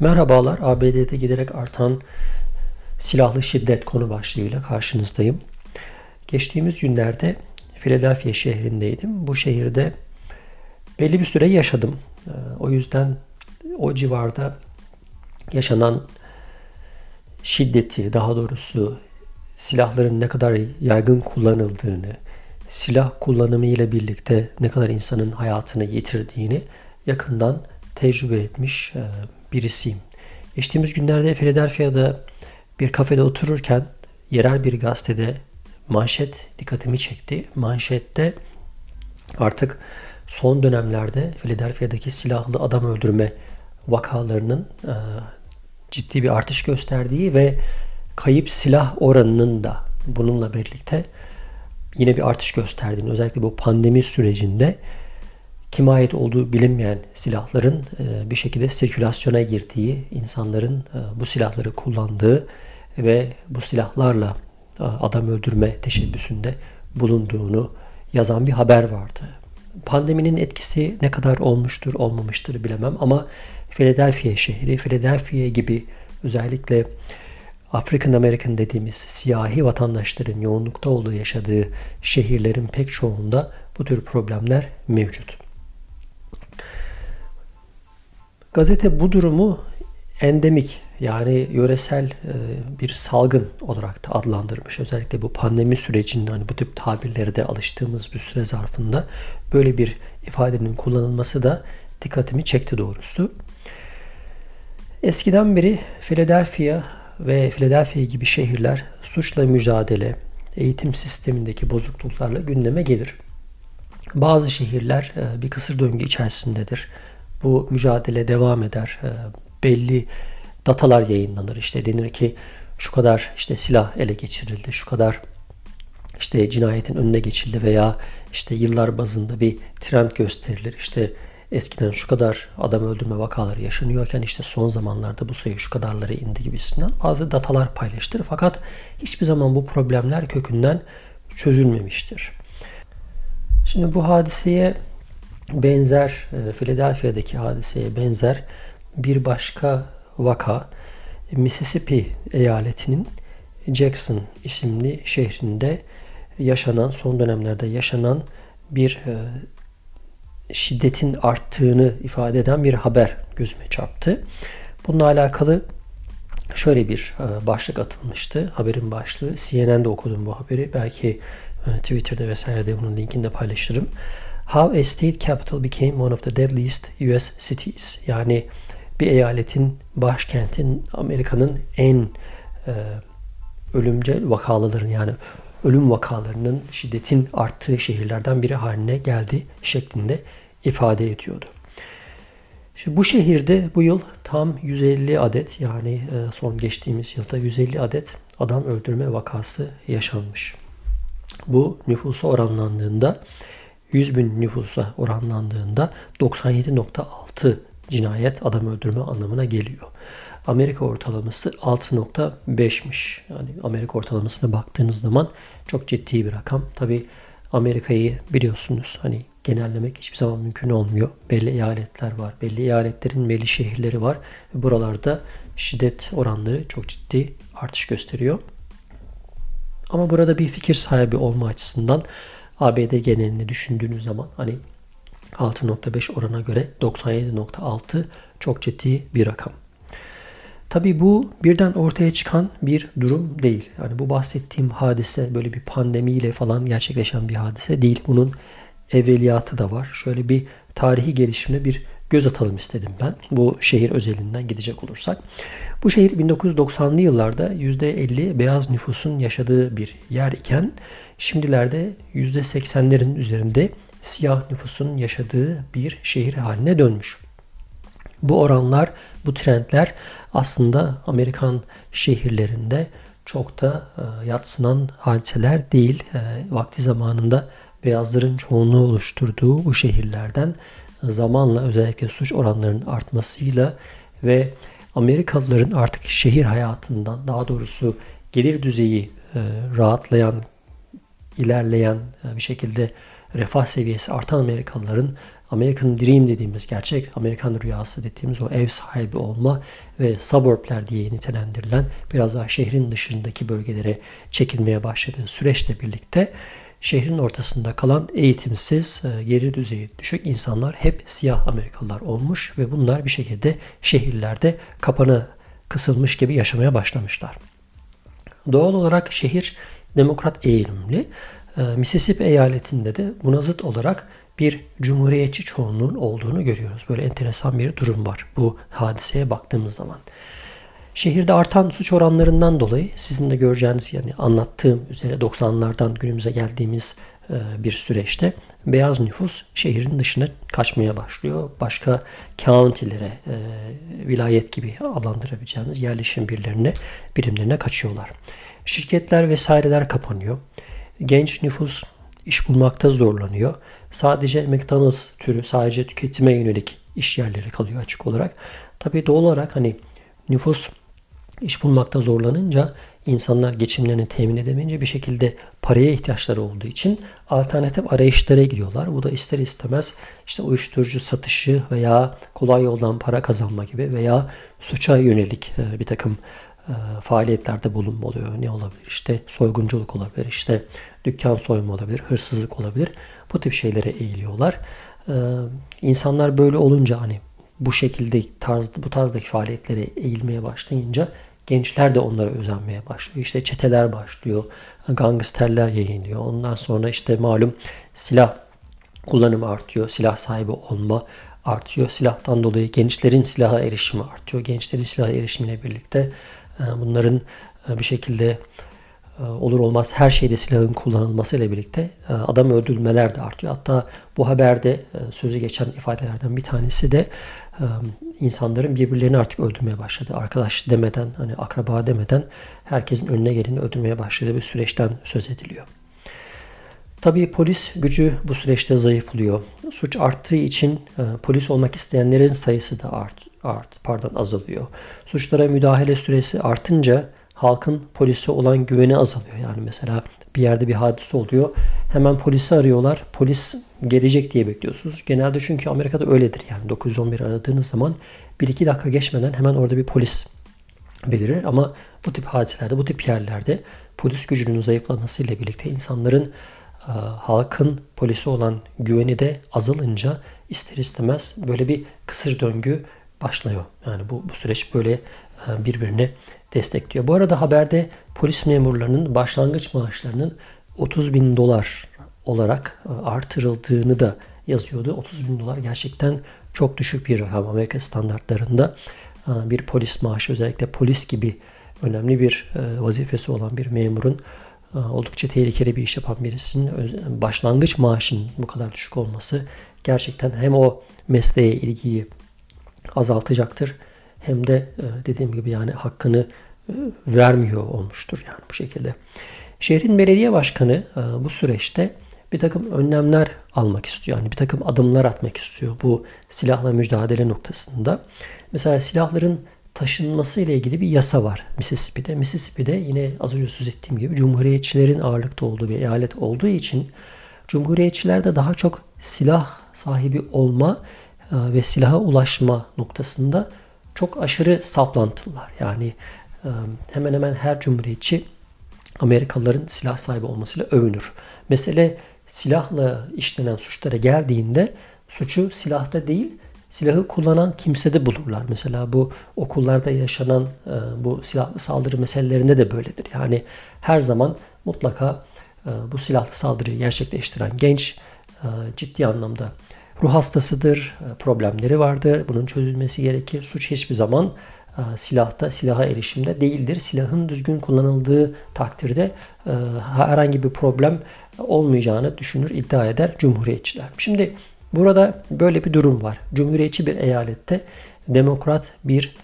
Merhabalar, ABD'de giderek artan silahlı şiddet konu başlığıyla karşınızdayım. Geçtiğimiz günlerde Philadelphia şehrindeydim. Bu şehirde belli bir süre yaşadım. Ee, o yüzden o civarda yaşanan şiddeti, daha doğrusu silahların ne kadar yaygın kullanıldığını, silah kullanımı ile birlikte ne kadar insanın hayatını yitirdiğini yakından tecrübe etmiş e, birisiyim. Geçtiğimiz günlerde Philadelphia'da bir kafede otururken yerel bir gazetede manşet dikkatimi çekti. Manşette artık son dönemlerde Philadelphia'daki silahlı adam öldürme vakalarının e, ciddi bir artış gösterdiği ve kayıp silah oranının da bununla birlikte yine bir artış gösterdiğini özellikle bu pandemi sürecinde kime ait olduğu bilinmeyen silahların e, bir şekilde sirkülasyona girdiği, insanların e, bu silahları kullandığı ve bu silahlarla e, adam öldürme teşebbüsünde bulunduğunu yazan bir haber vardı. Pandeminin etkisi ne kadar olmuştur, olmamıştır bilemem ama Philadelphia şehri, Philadelphia gibi özellikle African American dediğimiz siyahi vatandaşların yoğunlukta olduğu yaşadığı şehirlerin pek çoğunda bu tür problemler mevcut. Gazete bu durumu endemik yani yöresel e, bir salgın olarak da adlandırmış. Özellikle bu pandemi sürecinde hani bu tip tabirlere de alıştığımız bir süre zarfında böyle bir ifadenin kullanılması da dikkatimi çekti doğrusu. Eskiden beri Philadelphia ve Philadelphia gibi şehirler suçla mücadele, eğitim sistemindeki bozukluklarla gündeme gelir. Bazı şehirler e, bir kısır döngü içerisindedir. Bu mücadele devam eder. E, belli datalar yayınlanır. İşte denir ki şu kadar işte silah ele geçirildi, şu kadar işte cinayetin önüne geçildi veya işte yıllar bazında bir trend gösterilir. İşte eskiden şu kadar adam öldürme vakaları yaşanıyorken işte son zamanlarda bu sayı şu kadarları indi gibisinden bazı datalar paylaştır. Fakat hiçbir zaman bu problemler kökünden çözülmemiştir. Şimdi bu hadiseye benzer, e, Philadelphia'daki hadiseye benzer bir başka vaka Mississippi eyaletinin Jackson isimli şehrinde yaşanan, son dönemlerde yaşanan bir e, şiddetin arttığını ifade eden bir haber gözüme çarptı. Bununla alakalı şöyle bir e, başlık atılmıştı. Haberin başlığı. CNN'de okudum bu haberi. Belki Twitter'da vesairede bunun linkini de paylaşırım. How a state capital became one of the deadliest US cities. Yani bir eyaletin başkentin Amerika'nın en e, ölümcül vakaların yani ölüm vakalarının şiddetin arttığı şehirlerden biri haline geldi şeklinde ifade ediyordu. Şimdi bu şehirde bu yıl tam 150 adet yani e, son geçtiğimiz yılda 150 adet adam öldürme vakası yaşanmış. Bu nüfusu oranlandığında 100 bin nüfusa oranlandığında 97.6 cinayet adam öldürme anlamına geliyor. Amerika ortalaması 6.5'miş. Yani Amerika ortalamasına baktığınız zaman çok ciddi bir rakam. Tabi Amerika'yı biliyorsunuz hani genellemek hiçbir zaman mümkün olmuyor. Belli eyaletler var. Belli eyaletlerin belli şehirleri var. Buralarda şiddet oranları çok ciddi artış gösteriyor. Ama burada bir fikir sahibi olma açısından ABD genelini düşündüğünüz zaman hani 6.5 orana göre 97.6 çok ciddi bir rakam. Tabi bu birden ortaya çıkan bir durum değil. Yani bu bahsettiğim hadise böyle bir pandemiyle falan gerçekleşen bir hadise değil. Bunun evveliyatı da var. Şöyle bir tarihi gelişimine bir göz atalım istedim ben. Bu şehir özelinden gidecek olursak. Bu şehir 1990'lı yıllarda %50 beyaz nüfusun yaşadığı bir yer iken şimdilerde %80'lerin üzerinde siyah nüfusun yaşadığı bir şehir haline dönmüş. Bu oranlar, bu trendler aslında Amerikan şehirlerinde çok da e, yatsınan hadiseler değil. E, vakti zamanında beyazların çoğunluğu oluşturduğu bu şehirlerden zamanla özellikle suç oranlarının artmasıyla ve Amerikalıların artık şehir hayatından daha doğrusu gelir düzeyi e, rahatlayan, ilerleyen bir şekilde refah seviyesi artan Amerikalıların American Dream dediğimiz gerçek Amerikan rüyası dediğimiz o ev sahibi olma ve suburbler diye nitelendirilen biraz daha şehrin dışındaki bölgelere çekilmeye başladığı süreçle birlikte şehrin ortasında kalan eğitimsiz, e, geri düzeyi düşük insanlar hep siyah Amerikalılar olmuş ve bunlar bir şekilde şehirlerde kapanı kısılmış gibi yaşamaya başlamışlar. Doğal olarak şehir demokrat eğilimli. E, Mississippi eyaletinde de buna zıt olarak bir cumhuriyetçi çoğunluğun olduğunu görüyoruz. Böyle enteresan bir durum var bu hadiseye baktığımız zaman. Şehirde artan suç oranlarından dolayı sizin de göreceğiniz yani anlattığım üzere 90'lardan günümüze geldiğimiz e, bir süreçte beyaz nüfus şehrin dışına kaçmaya başlıyor. Başka county'lere, e, vilayet gibi adlandırabileceğimiz yerleşim birlerine, birimlerine kaçıyorlar. Şirketler vesaireler kapanıyor. Genç nüfus iş bulmakta zorlanıyor. Sadece McDonald's türü sadece tüketime yönelik iş yerleri kalıyor açık olarak. Tabii doğal olarak hani nüfus iş bulmakta zorlanınca insanlar geçimlerini temin edemeyince bir şekilde paraya ihtiyaçları olduğu için alternatif arayışlara gidiyorlar. Bu da ister istemez işte uyuşturucu satışı veya kolay yoldan para kazanma gibi veya suça yönelik e, bir takım e, faaliyetlerde bulunma oluyor. Ne olabilir? İşte soygunculuk olabilir, işte dükkan soyma olabilir, hırsızlık olabilir. Bu tip şeylere eğiliyorlar. E, insanlar böyle olunca hani bu şekilde tarz, bu tarzdaki faaliyetlere eğilmeye başlayınca gençler de onlara özenmeye başlıyor. İşte çeteler başlıyor, gangsterler yayınlıyor. Ondan sonra işte malum silah kullanımı artıyor, silah sahibi olma artıyor. Silahtan dolayı gençlerin silaha erişimi artıyor. Gençlerin silaha erişimine birlikte e, bunların e, bir şekilde olur olmaz her şeyde silahın kullanılmasıyla birlikte adam öldürmeler de artıyor. Hatta bu haberde sözü geçen ifadelerden bir tanesi de insanların birbirlerini artık öldürmeye başladı. Arkadaş demeden, hani akraba demeden herkesin önüne geleni öldürmeye başladığı bir süreçten söz ediliyor. Tabii polis gücü bu süreçte zayıflıyor. Suç arttığı için polis olmak isteyenlerin sayısı da art, art pardon azalıyor. Suçlara müdahale süresi artınca halkın polise olan güveni azalıyor. Yani mesela bir yerde bir hadise oluyor. Hemen polisi arıyorlar. Polis gelecek diye bekliyorsunuz. Genelde çünkü Amerika'da öyledir. Yani 911 aradığınız zaman 1-2 dakika geçmeden hemen orada bir polis belirir. Ama bu tip hadiselerde, bu tip yerlerde polis gücünün zayıflamasıyla birlikte insanların e, halkın polisi olan güveni de azalınca ister istemez böyle bir kısır döngü başlıyor. Yani bu, bu süreç böyle e, birbirini destekliyor. Bu arada haberde polis memurlarının başlangıç maaşlarının 30 bin dolar olarak e, artırıldığını da yazıyordu. 30 bin dolar gerçekten çok düşük bir rakam Amerika standartlarında. E, bir polis maaşı özellikle polis gibi önemli bir vazifesi olan bir memurun oldukça tehlikeli bir iş yapan birisinin başlangıç maaşının bu kadar düşük olması gerçekten hem o mesleğe ilgiyi azaltacaktır. Hem de e, dediğim gibi yani hakkını e, vermiyor olmuştur yani bu şekilde. Şehrin belediye başkanı e, bu süreçte bir takım önlemler almak istiyor. Yani bir takım adımlar atmak istiyor bu silahla mücadele noktasında. Mesela silahların taşınması ile ilgili bir yasa var Mississippi'de. Mississippi'de yine az önce söz ettiğim gibi cumhuriyetçilerin ağırlıkta olduğu bir eyalet olduğu için cumhuriyetçilerde daha çok silah sahibi olma ve silaha ulaşma noktasında çok aşırı saplantılılar. Yani e, hemen hemen her cumhuriyetçi Amerikalıların silah sahibi olmasıyla övünür. Mesele silahla işlenen suçlara geldiğinde suçu silahta değil silahı kullanan kimsede bulurlar. Mesela bu okullarda yaşanan e, bu silahlı saldırı meselelerinde de böyledir. Yani her zaman mutlaka bu silahlı saldırıyı gerçekleştiren genç ciddi anlamda ruh hastasıdır, e, problemleri vardır. Bunun çözülmesi gerekir. Suç hiçbir zaman e, silahta, silaha erişimde değildir. Silahın düzgün kullanıldığı takdirde e, herhangi bir problem olmayacağını düşünür, iddia eder Cumhuriyetçiler. Şimdi burada böyle bir durum var. Cumhuriyetçi bir eyalette demokrat bir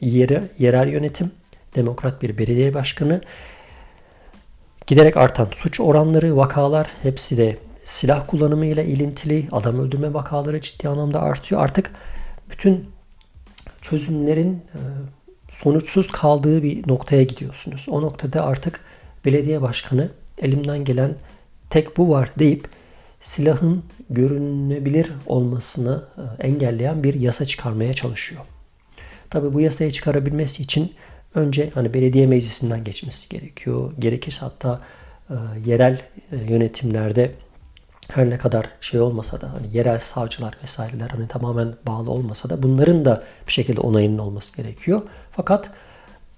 yere, yerel yönetim, demokrat bir belediye başkanı, giderek artan suç oranları, vakalar hepsi de silah kullanımıyla ilintili adam öldürme vakaları ciddi anlamda artıyor. Artık bütün çözümlerin e, sonuçsuz kaldığı bir noktaya gidiyorsunuz. O noktada artık belediye başkanı elimden gelen tek bu var deyip silahın görünebilir olmasını e, engelleyen bir yasa çıkarmaya çalışıyor. Tabi bu yasayı çıkarabilmesi için önce hani belediye meclisinden geçmesi gerekiyor. Gerekirse hatta e, yerel yönetimlerde her ne kadar şey olmasa da hani yerel savcılar vesaireler hani tamamen bağlı olmasa da bunların da bir şekilde onayının olması gerekiyor. Fakat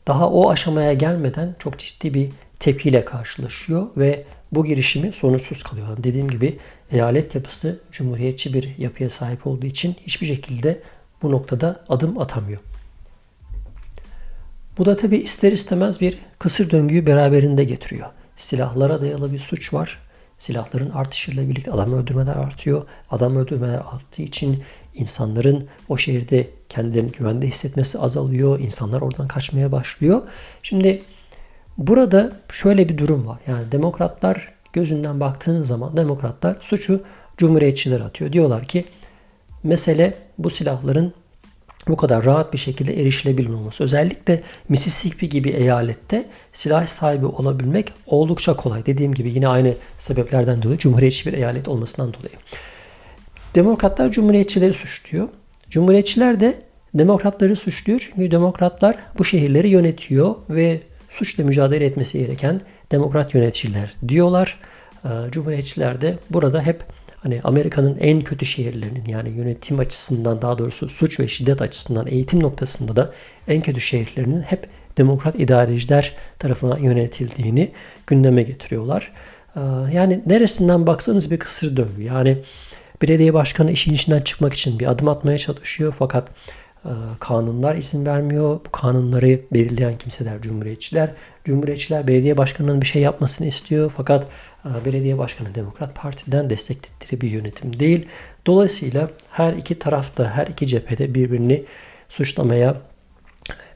daha o aşamaya gelmeden çok ciddi bir tepkiyle karşılaşıyor ve bu girişimi sonuçsuz kalıyor. Yani dediğim gibi eyalet yapısı cumhuriyetçi bir yapıya sahip olduğu için hiçbir şekilde bu noktada adım atamıyor. Bu da tabi ister istemez bir kısır döngüyü beraberinde getiriyor. Silahlara dayalı bir suç var. Silahların artışıyla birlikte adam öldürmeler artıyor. Adam öldürmeler arttığı için insanların o şehirde kendilerini güvende hissetmesi azalıyor. İnsanlar oradan kaçmaya başlıyor. Şimdi burada şöyle bir durum var. Yani demokratlar gözünden baktığınız zaman demokratlar suçu cumhuriyetçiler atıyor. Diyorlar ki mesele bu silahların bu kadar rahat bir şekilde erişilebilir olması. Özellikle Mississippi gibi eyalette silah sahibi olabilmek oldukça kolay. Dediğim gibi yine aynı sebeplerden dolayı cumhuriyetçi bir eyalet olmasından dolayı. Demokratlar cumhuriyetçileri suçluyor. Cumhuriyetçiler de demokratları suçluyor. Çünkü demokratlar bu şehirleri yönetiyor ve suçla mücadele etmesi gereken demokrat yöneticiler diyorlar. Ee, cumhuriyetçiler de burada hep hani Amerika'nın en kötü şehirlerinin yani yönetim açısından daha doğrusu suç ve şiddet açısından eğitim noktasında da en kötü şehirlerinin hep demokrat idareciler tarafından yönetildiğini gündeme getiriyorlar. Ee, yani neresinden baksanız bir kısır döngü. Yani belediye başkanı işin içinden çıkmak için bir adım atmaya çalışıyor fakat e, kanunlar izin vermiyor. Bu kanunları belirleyen kimseler cumhuriyetçiler. Cumhuriyetçiler belediye başkanının bir şey yapmasını istiyor fakat belediye başkanı Demokrat Parti'den destekledikleri bir yönetim değil. Dolayısıyla her iki tarafta, her iki cephede birbirini suçlamaya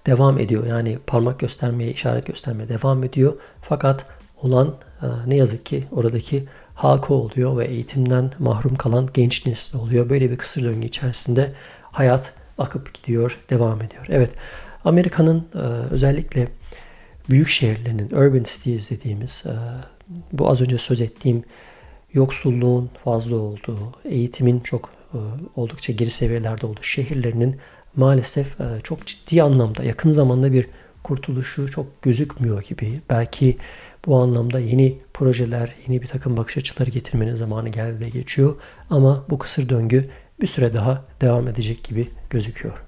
devam ediyor. Yani parmak göstermeye, işaret göstermeye devam ediyor. Fakat olan e, ne yazık ki oradaki halka oluyor ve eğitimden mahrum kalan genç nesli oluyor. Böyle bir kısır döngü içerisinde hayat akıp gidiyor, devam ediyor. Evet, Amerika'nın e, özellikle büyük şehirlerinin, urban cities dediğimiz, e, bu az önce söz ettiğim yoksulluğun fazla olduğu, eğitimin çok e, oldukça geri seviyelerde olduğu şehirlerinin maalesef e, çok ciddi anlamda yakın zamanda bir kurtuluşu çok gözükmüyor gibi. Belki bu anlamda yeni projeler, yeni bir takım bakış açıları getirmenin zamanı geldi geçiyor. Ama bu kısır döngü bir süre daha devam edecek gibi gözüküyor.